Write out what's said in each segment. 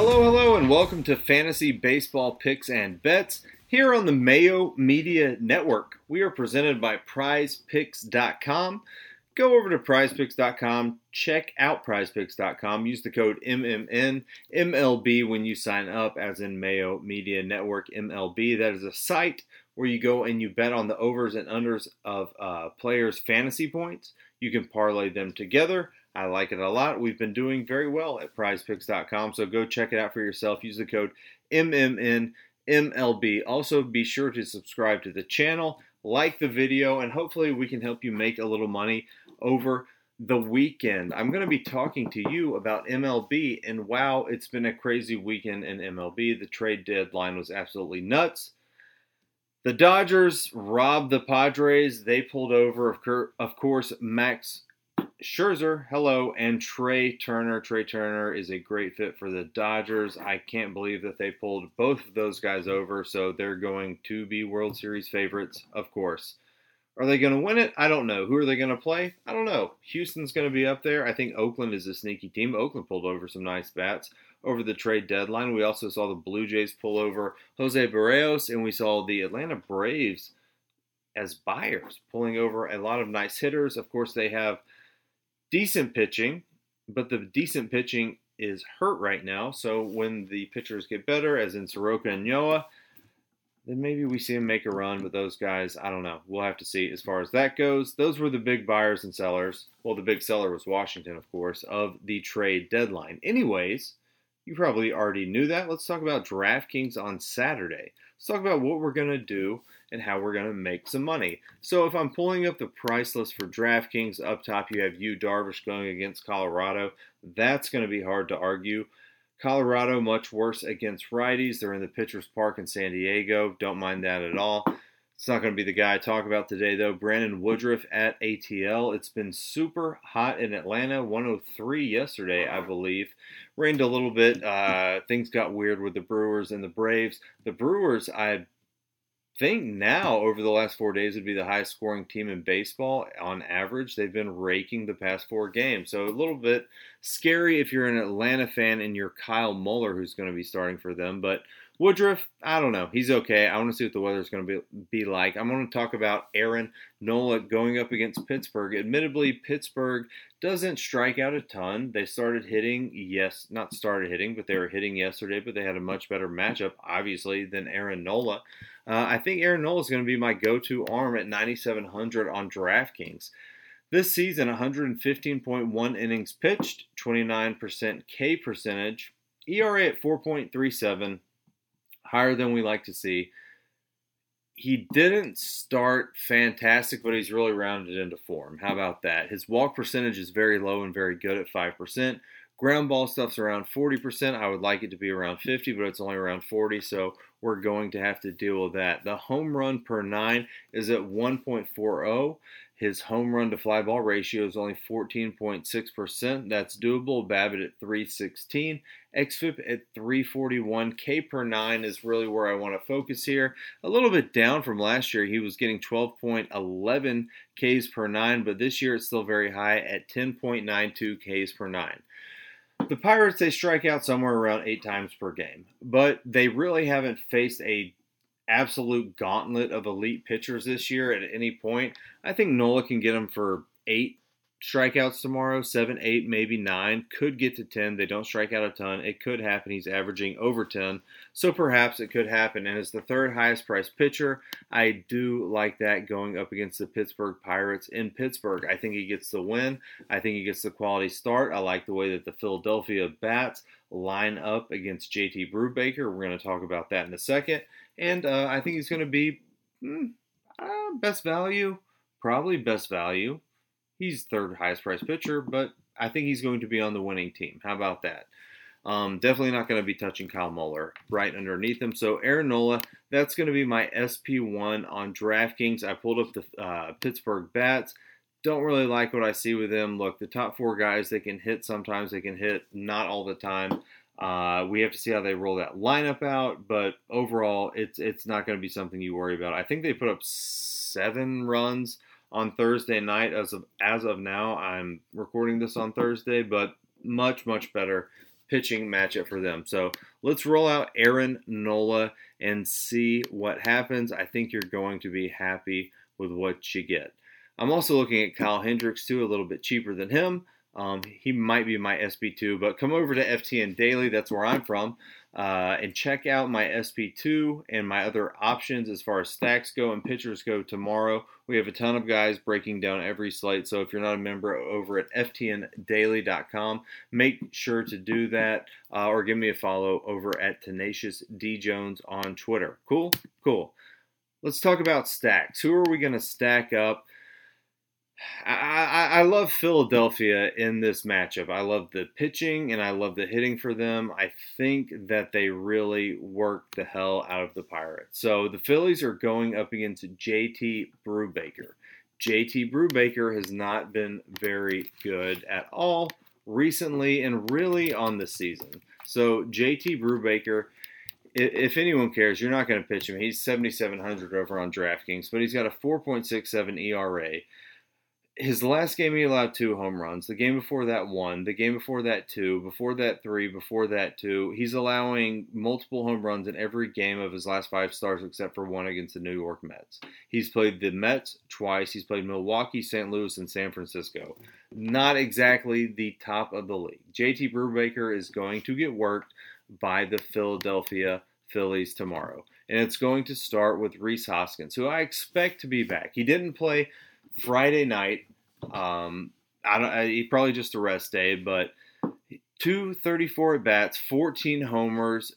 Hello, hello, and welcome to Fantasy Baseball Picks and Bets here on the Mayo Media Network. We are presented by PrizePicks.com. Go over to PrizePicks.com, check out PrizePicks.com, use the code MMN MLB when you sign up, as in Mayo Media Network MLB. That is a site where you go and you bet on the overs and unders of uh, players' fantasy points. You can parlay them together. I like it a lot. We've been doing very well at prizepicks.com, so go check it out for yourself. Use the code MMNMLB. Also, be sure to subscribe to the channel, like the video, and hopefully, we can help you make a little money over the weekend. I'm going to be talking to you about MLB, and wow, it's been a crazy weekend in MLB. The trade deadline was absolutely nuts. The Dodgers robbed the Padres. They pulled over, of course, Max Scherzer, hello, and Trea Turner. Trea Turner is a great fit for the Dodgers. I can't believe that they pulled both of those guys over, so they're going to be World Series favorites, of course. Are they going to win it? I don't know. Who are they going to play? I don't know. Houston's going to be up there. I think Oakland is a sneaky team. Oakland pulled over some nice bats over the trade deadline. We also saw the Blue Jays pull over Jose Berrios, and we saw the Atlanta Braves as buyers pulling over a lot of nice hitters. Of course, they have decent pitching, but the decent pitching is hurt right now. So when the pitchers get better, as in Soroka and Ynoa, then maybe we see them make a run. But those guys, I don't know. We'll have to see as far as that goes. Those were the big buyers and sellers. Well, the big seller was Washington, of course, of the trade deadline. Anyways, you probably already knew that. Let's talk about DraftKings on Saturday. Let's talk about what we're going to do and how we're going to make some money. So if I'm pulling up the price list for DraftKings, up top you have Yu Darvish going against Colorado. That's going to be hard to argue. Colorado much worse against righties. They're in the pitcher's park in San Diego. Don't mind that at all. It's not going to be the guy I talk about today, though. Brandon Woodruff at ATL. It's been super hot in Atlanta. 103 yesterday, I believe. Rained a little bit. Uh, things got weird with the Brewers and the Braves. The Brewers, I think now over the last four days would be the highest scoring team in baseball on average. They've been raking the past four games, so a little bit scary if you're an Atlanta fan and you're Kyle Muller who's going to be starting for them. But Woodruff, I don't know. He's okay. I want to see what the weather's going to be, be like. I'm going to talk about Aaron Nola going up against Pittsburgh. Admittedly, Pittsburgh doesn't strike out a ton. They started hitting, yes, not started hitting, but they were hitting yesterday, but they had a much better matchup, obviously, than Aaron Nola. Uh, I think Aaron Nola is going to be my go to arm at 9,700 on DraftKings. This season, 115.1 innings pitched, 29% K percentage, ERA at 4.37 higher than we like to see. He didn't start fantastic, but he's really rounded into form. How about that? His walk percentage is very low and very good at 5%. Ground ball stuff's around 40%. I would like it to be around 50, but it's only around 40, so we're going to have to deal with that. The home run per nine is at 1.40. His home run to fly ball ratio is only 14.6%. That's doable. BABIP at 316. XFIP at 341. K per 9 is really where I want to focus here. A little bit down from last year. He was getting 12.11 Ks per 9, but this year it's still very high at 10.92 Ks per 9. The Pirates, they strike out somewhere around eight times per game, but they really haven't faced a absolute gauntlet of elite pitchers this year at any point. I think Nola can get him for eight strikeouts tomorrow, seven, eight, maybe nine. Could get to 10. They don't strike out a ton. It could happen. He's averaging over 10. So perhaps it could happen. And as the third highest priced pitcher, I do like that going up against the Pittsburgh Pirates in Pittsburgh. I think he gets the win. I think he gets the quality start. I like the way that the Philadelphia bats line up against JT Brubaker. We're going to talk about that in a second. And uh, I think he's going to be mm, uh, best value, probably best value. He's third highest priced pitcher, but I think he's going to be on the winning team. How about that? Um, definitely not going to be touching Kyle Muller right underneath him. So Aaron Nola, that's going to be my SP1 on DraftKings. I pulled up the uh, Pittsburgh bats. Don't really like what I see with them. Look, the top four guys, they can hit sometimes, they can hit not all the time. Uh, we have to see how they roll that lineup out, but overall, it's it's not going to be something you worry about. I think they put up seven runs on Thursday night as of as of now. I'm recording this on Thursday, but much much better pitching matchup for them. So let's roll out Aaron Nola and see what happens. I think you're going to be happy with what you get. I'm also looking at Kyle Hendricks too, a little bit cheaper than him. Um, he might be my SP2, but come over to FTN Daily. That's where I'm from uh, and check out my SP2 and my other options as far as stacks go and pitchers go tomorrow. We have a ton of guys breaking down every slate, so if you're not a member over at ftndaily.com, make sure to do that uh, or give me a follow over at Tenacious D Jones on Twitter. Cool? Cool. Let's talk about stacks. Who are we going to stack up? I, I, love Philadelphia in this matchup. I love the pitching and I love the hitting for them. I think that they really work the hell out of the Pirates. So the Phillies are going up against JT Brubaker. JT Brubaker has not been very good at all recently and really on the season. So JT Brubaker if anyone cares, you're not going to pitch him. He's 7,700 over on DraftKings, but he's got a 4.67 ERA his last game he allowed two home runs. The game before that one. The game before that two. Before that three. Before that two. He's allowing multiple home runs in every game of his last five stars except for one against the New York Mets. He's played the Mets twice. He's played Milwaukee, St. Louis, and San Francisco. Not exactly the top of the league. JT Brubaker is going to get worked by the Philadelphia Phillies tomorrow. And it's going to start with Rhys Hoskins, who I expect to be back. He didn't play Friday night. Um, I don't. I, he probably just a rest day, but 234 at bats, 14 homers,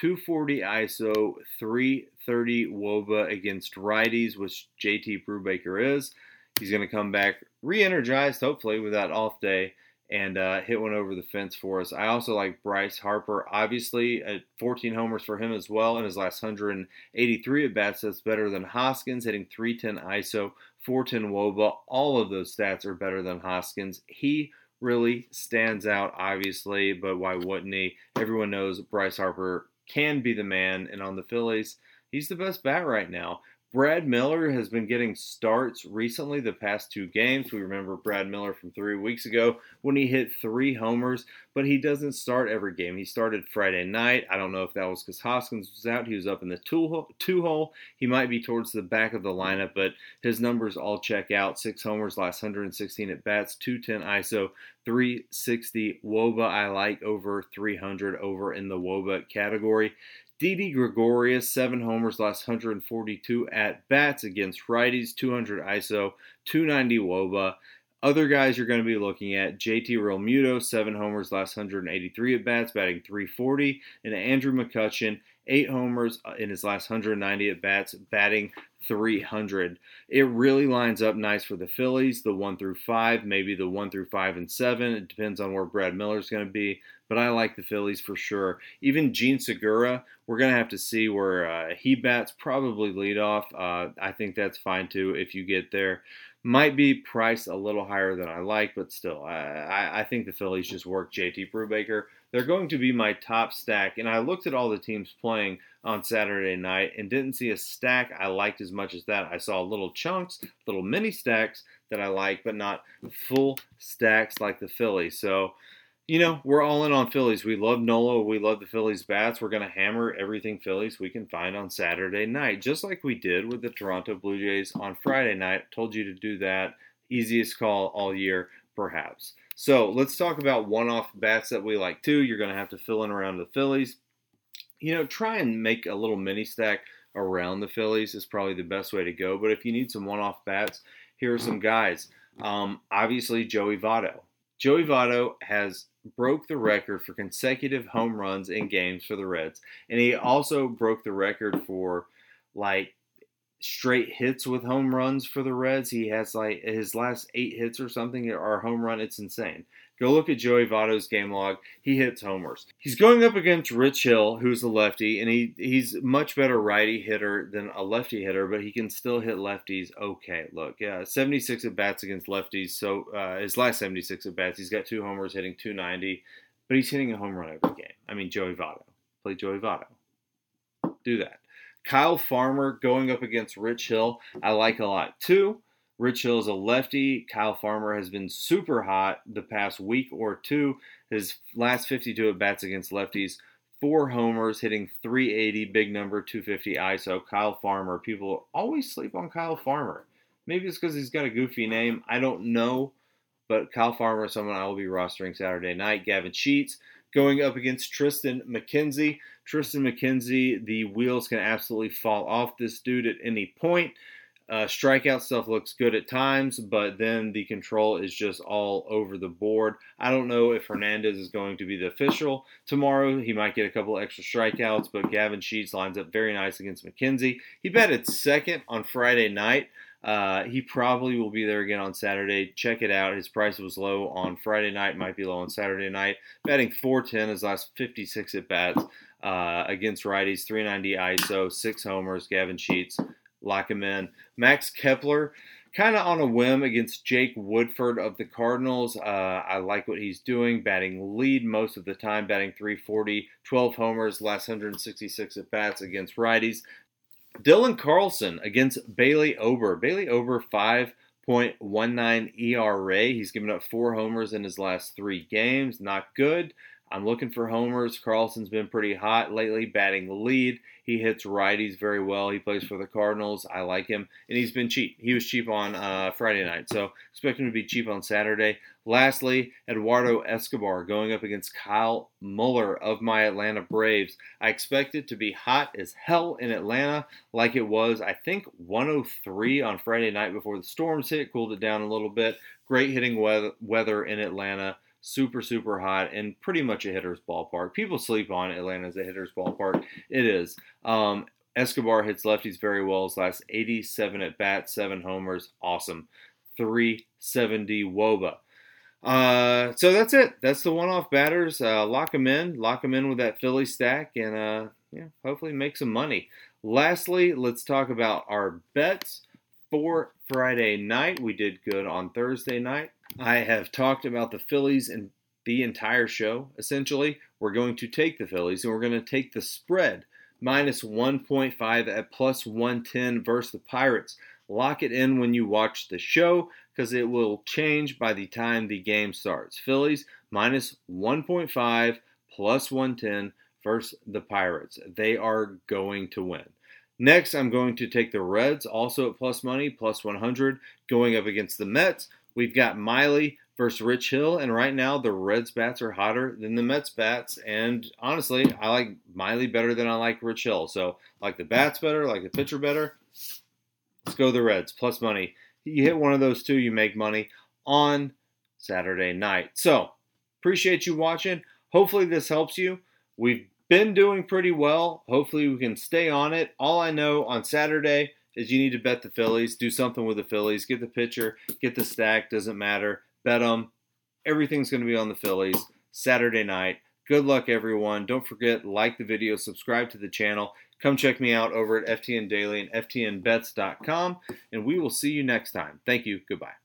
240 ISO, 330 WOBA against righties, which JT Brubaker is. He's going to come back re-energized, hopefully, with that off day and uh, hit one over the fence for us. I also like Bryce Harper, obviously, at 14 homers for him as well in his last 183 at bats. That's better than Hoskins, hitting 310 ISO, 410 Woba. All of those stats are better than Hoskins. He really stands out, obviously, but why wouldn't he? Everyone knows Bryce Harper can be the man, and on the Phillies, he's the best bat right now. Brad Miller has been getting starts recently, the past two games. We remember Brad Miller from three weeks ago when he hit three homers, but he doesn't start every game. He started Friday night. I don't know if that was because Hoskins was out. He was up in the two hole, two hole. He might be towards the back of the lineup, but his numbers all check out. Six homers, last 116 at bats, 210 ISO, 360 Woba. I like over 300 over in the Woba category. Didi Gregorius, seven homers, last 142 at bats against righties, 200 ISO, 290 WOBA. Other guys you're going to be looking at JT Realmuto, seven homers, last 183 at bats, batting 340, and Andrew McCutchen, eight homers uh, in his last 190 at bats, batting 300. It really lines up nice for the Phillies, the one through five, maybe the one through five and seven. It depends on where Brad Miller's going to be, but I like the Phillies for sure. Even Jean Segura, we're going to have to see where uh, he bats, probably lead off. Uh, I think that's fine too if you get there. Might be priced a little higher than I like, but still, I, I, think the Phillies just work JT Brubaker. They're going to be my top stack, and I looked at all the teams playing on Saturday night and didn't see a stack I liked as much as that. I saw little chunks, little mini stacks that I like, but not full stacks like the Phillies. So, you know, we're all in on Phillies. We love Nola. We love the Phillies bats. We're going to hammer everything Phillies we can find on Saturday night, just like we did with the Toronto Blue Jays on Friday night. Told you to do that. Easiest call all year, perhaps. So let's talk about one off bats that we like too. You're going to have to fill in around the Phillies you know, try and make a little mini stack around the Phillies is probably the best way to go. But if you need some one-off bats, here are some guys. Um, obviously, Joey Votto. Joey Votto has broke the record for consecutive home runs in games for the Reds, and he also broke the record for like straight hits with home runs for the Reds. He has like his last eight hits or something are home run. It's insane. Go look at Joey Votto's game log. He hits homers. He's going up against Rich Hill, who's a lefty, and he he's much better righty hitter than a lefty hitter, but he can still hit lefties okay. Look, yeah, 76 at bats against lefties. So uh, his last 76 at bats, he's got two homers, hitting 290, but he's hitting a home run every game. I mean, Joey Votto. Play Joey Votto. Do that. Kyle Farmer going up against Rich Hill, I like a lot too. Rich Hill is a lefty. Kyle Farmer has been super hot the past week or two, His last 52 at bats against lefties, four homers, hitting 380, big number, 250 ISO. Kyle Farmer. People always sleep on Kyle Farmer. Maybe it's because he's got a goofy name. I don't know. But Kyle Farmer is someone I will be rostering Saturday night. Gavin Sheets going up against Triston McKenzie. Triston McKenzie, the wheels can absolutely fall off this dude at any point. Uh, strikeout stuff looks good at times, but then the control is just all over the board. I don't know if Hernandez is going to be the official tomorrow. He might get a couple extra strikeouts, but Gavin Sheets lines up very nice against McKenzie. He batted second on Friday night. Uh, he probably will be there again on Saturday. Check it out. His price was low on Friday night, might be low on Saturday night. Batting 410 his last 56 at bats uh, against righties, 390 ISO, six homers. Gavin Sheets lock him in. Max Kepler, kind of on a whim against Jake Woodford of the Cardinals. Uh, I like what he's doing, batting lead most of the time, batting 340, 12 homers, last 166 at bats against righties. Dylan Carlson against Bailey Ober. Bailey Ober, 5.19 ERA. He's given up four homers in his last three games. Not good. I'm looking for homers. Carlson's been pretty hot lately, batting the lead. He hits righties very well. He plays for the Cardinals. I like him, and he's been cheap. He was cheap on uh, Friday night, so expect him to be cheap on Saturday. Lastly, Eduardo Escobar going up against Kyle Muller of my Atlanta Braves. I expect it to be hot as hell in Atlanta, like it was, I think, 103 on Friday night before the storms hit, cooled it down a little bit. Great hitting weather in Atlanta super super hot and pretty much a hitter's ballpark. People sleep on Atlanta as a hitter's ballpark. It is. Um, Escobar hits lefties very well. His last 87 at bat, seven homers, awesome. 370 woba. Uh, so that's it. That's the one-off batters. Uh, lock them in. Lock them in with that Philly stack, and uh, yeah, hopefully make some money. Lastly, let's talk about our bets for Friday night. We did good on Thursday night. I have talked about the Phillies and the entire show. Essentially, we're going to take the Phillies and we're going to take the spread minus 1.5 at plus 110 versus the Pirates. Lock it in when you watch the show because it will change by the time the game starts. Phillies minus 1.5 plus 110 versus the Pirates. They are going to win. Next, I'm going to take the Reds, also at plus money, plus 100, going up against the Mets. We've got Miley versus Rich Hill, and right now the Reds bats are hotter than the Mets bats. And honestly, I like Miley better than I like Rich Hill. So like the bats better, like the pitcher better. Let's go the Reds plus money. You hit one of those two, you make money on Saturday night. So appreciate you watching. Hopefully this helps you. We've been doing pretty well. Hopefully we can stay on it. All I know on Saturday is you need to bet the Phillies. Do something with the Phillies. Get the pitcher, get the stack. Doesn't matter. Bet them. Everything's going to be on the Phillies Saturday night. Good luck, everyone. Don't forget, like the video, subscribe to the channel. Come check me out over at FTN Daily and FTNBets.com, and we will see you next time. Thank you. Goodbye.